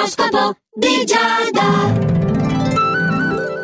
L'oroscopo di Giada.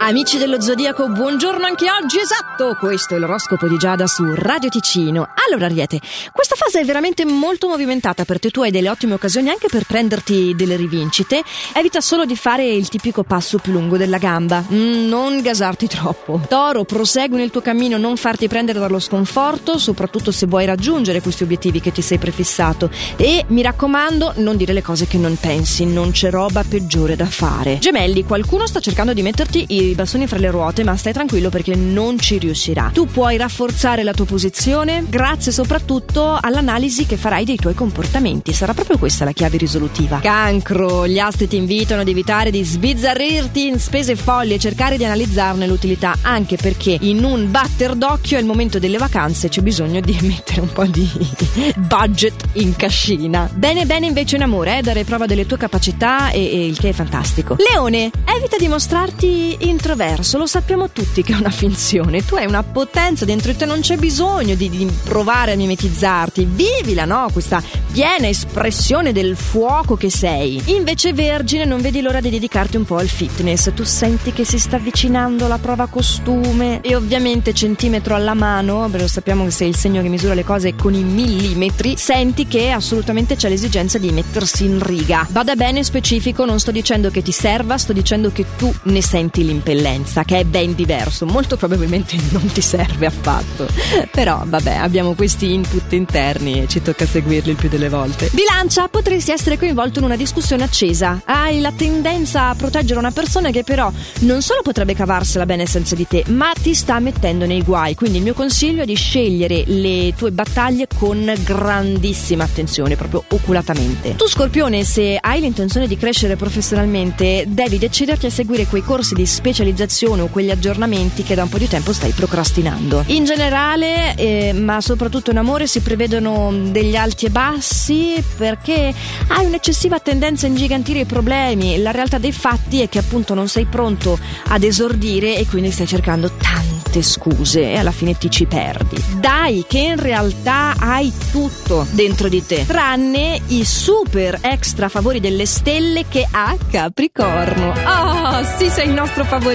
Amici dello Zodiaco, buongiorno anche oggi, esatto! Questo è l'oroscopo di Giada su Radio Ticino. Allora, Ariete, questa fase è veramente molto movimentata per te, tu hai delle ottime occasioni anche per prenderti delle rivincite. Evita solo di fare il tipico passo più lungo della gamba, mm, non gasarti troppo. Toro, prosegui nel tuo cammino, non farti prendere dallo sconforto, soprattutto se vuoi raggiungere questi obiettivi che ti sei prefissato. E mi raccomando, non dire le cose che non pensi, non c'è roba peggiore da fare. Gemelli, qualcuno sta cercando di metterti i bastoni fra le ruote, ma stai tranquillo perché non ci riuscirà. Tu puoi rafforzare la tua posizione grazie soprattutto all'analisi che farai dei tuoi comportamenti. Sarà proprio questa la chiave risolutiva. Cancro, gli astri ti invitano ad evitare di sbizzarrirti in spese folli e cercare di analizzarne l'utilità, anche perché in un batter d'occhio al momento delle vacanze c'è bisogno di mettere un po' di budget in cascina. Bene, bene invece in amore, eh, dare prova delle tue capacità e, e il che è fantastico. Leone, evita di mostrarti in introverso, lo sappiamo tutti che è una finzione. Tu hai una potenza dentro di te, non c'è bisogno di, di provare a mimetizzarti. Vivila, no? Questa piena espressione del fuoco che sei. Invece, Vergine, non vedi l'ora di dedicarti un po' al fitness. Tu senti che si sta avvicinando la prova costume e ovviamente centimetro alla mano, perché lo sappiamo che sei il segno che misura le cose con i millimetri, senti che assolutamente c'è l'esigenza di mettersi in riga. Vada bene specifico, non sto dicendo che ti serva, sto dicendo che tu ne senti l'impegno eccellenza, che è ben diverso, molto probabilmente non ti serve affatto. Però vabbè, abbiamo questi input interni e ci tocca seguirli il più delle volte. Bilancia, potresti essere coinvolto in una discussione accesa. Hai la tendenza a proteggere una persona che però non solo potrebbe cavarsela bene senza di te, ma ti sta mettendo nei guai. Quindi il mio consiglio è di scegliere le tue battaglie con grandissima attenzione, proprio oculatamente. Tu Scorpione, se hai l'intenzione di crescere professionalmente, devi deciderti a seguire quei corsi di specializzazione specializzazione o quegli aggiornamenti che da un po' di tempo stai procrastinando. In generale, eh, ma soprattutto in amore, si prevedono degli alti e bassi perché hai un'eccessiva tendenza a ingigantire i problemi. La realtà dei fatti è che appunto non sei pronto ad esordire e quindi stai cercando tante scuse e alla fine ti ci perdi. Dai che in realtà hai tutto dentro di te, tranne i super extra favori delle stelle che ha Capricorno. Oh, sì, sei il nostro favorito.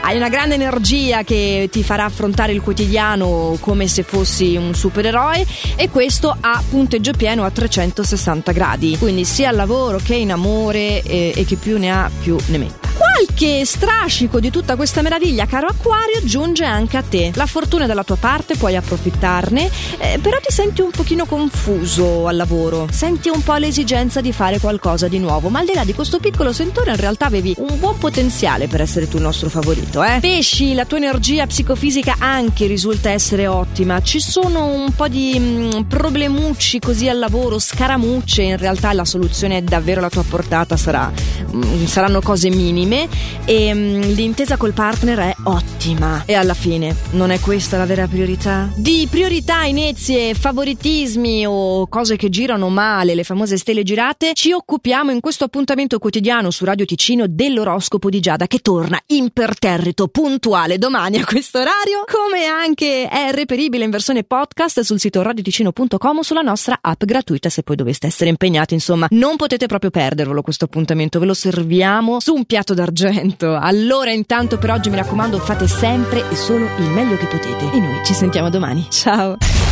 Hai una grande energia che ti farà affrontare il quotidiano come se fossi un supereroe e questo ha punteggio pieno a 360 gradi. Quindi sia al lavoro che in amore e, e chi più ne ha più ne mette. Qualche strascico di tutta questa meraviglia, caro Acquario, giunge anche a te. La fortuna è dalla tua parte, puoi approfittarne, eh, però ti senti un pochino confuso al lavoro. Senti un po' l'esigenza di fare qualcosa di nuovo, ma al di là di questo piccolo sentore in realtà avevi un buon potenziale per essere tu il nostro favorito, eh? Pesci, la tua energia psicofisica anche risulta essere ottima. Ci sono un po' di mh, mm, problemucci così al lavoro, scaramucce, in realtà la soluzione è davvero alla tua portata, sarà, mh, mm, saranno cose minime e um, l'intesa col partner è ottima. E alla fine, non è questa la vera priorità? Di priorità, inezie, favoritismi o cose che girano male, le famose stelle girate, ci occupiamo in questo appuntamento quotidiano su Radio Ticino dell'oroscopo di Giada che torna imperterrito, puntuale domani a questo orario, come anche è reperibile in versione podcast sul sito radioticino.com sulla nostra app gratuita se poi doveste essere impegnati. Insomma, non potete proprio perdervelo questo appuntamento, ve lo serviamo su un piatto d'argento d'argento. Allora, intanto per oggi mi raccomando, fate sempre e solo il meglio che potete. E noi ci sentiamo domani. Ciao!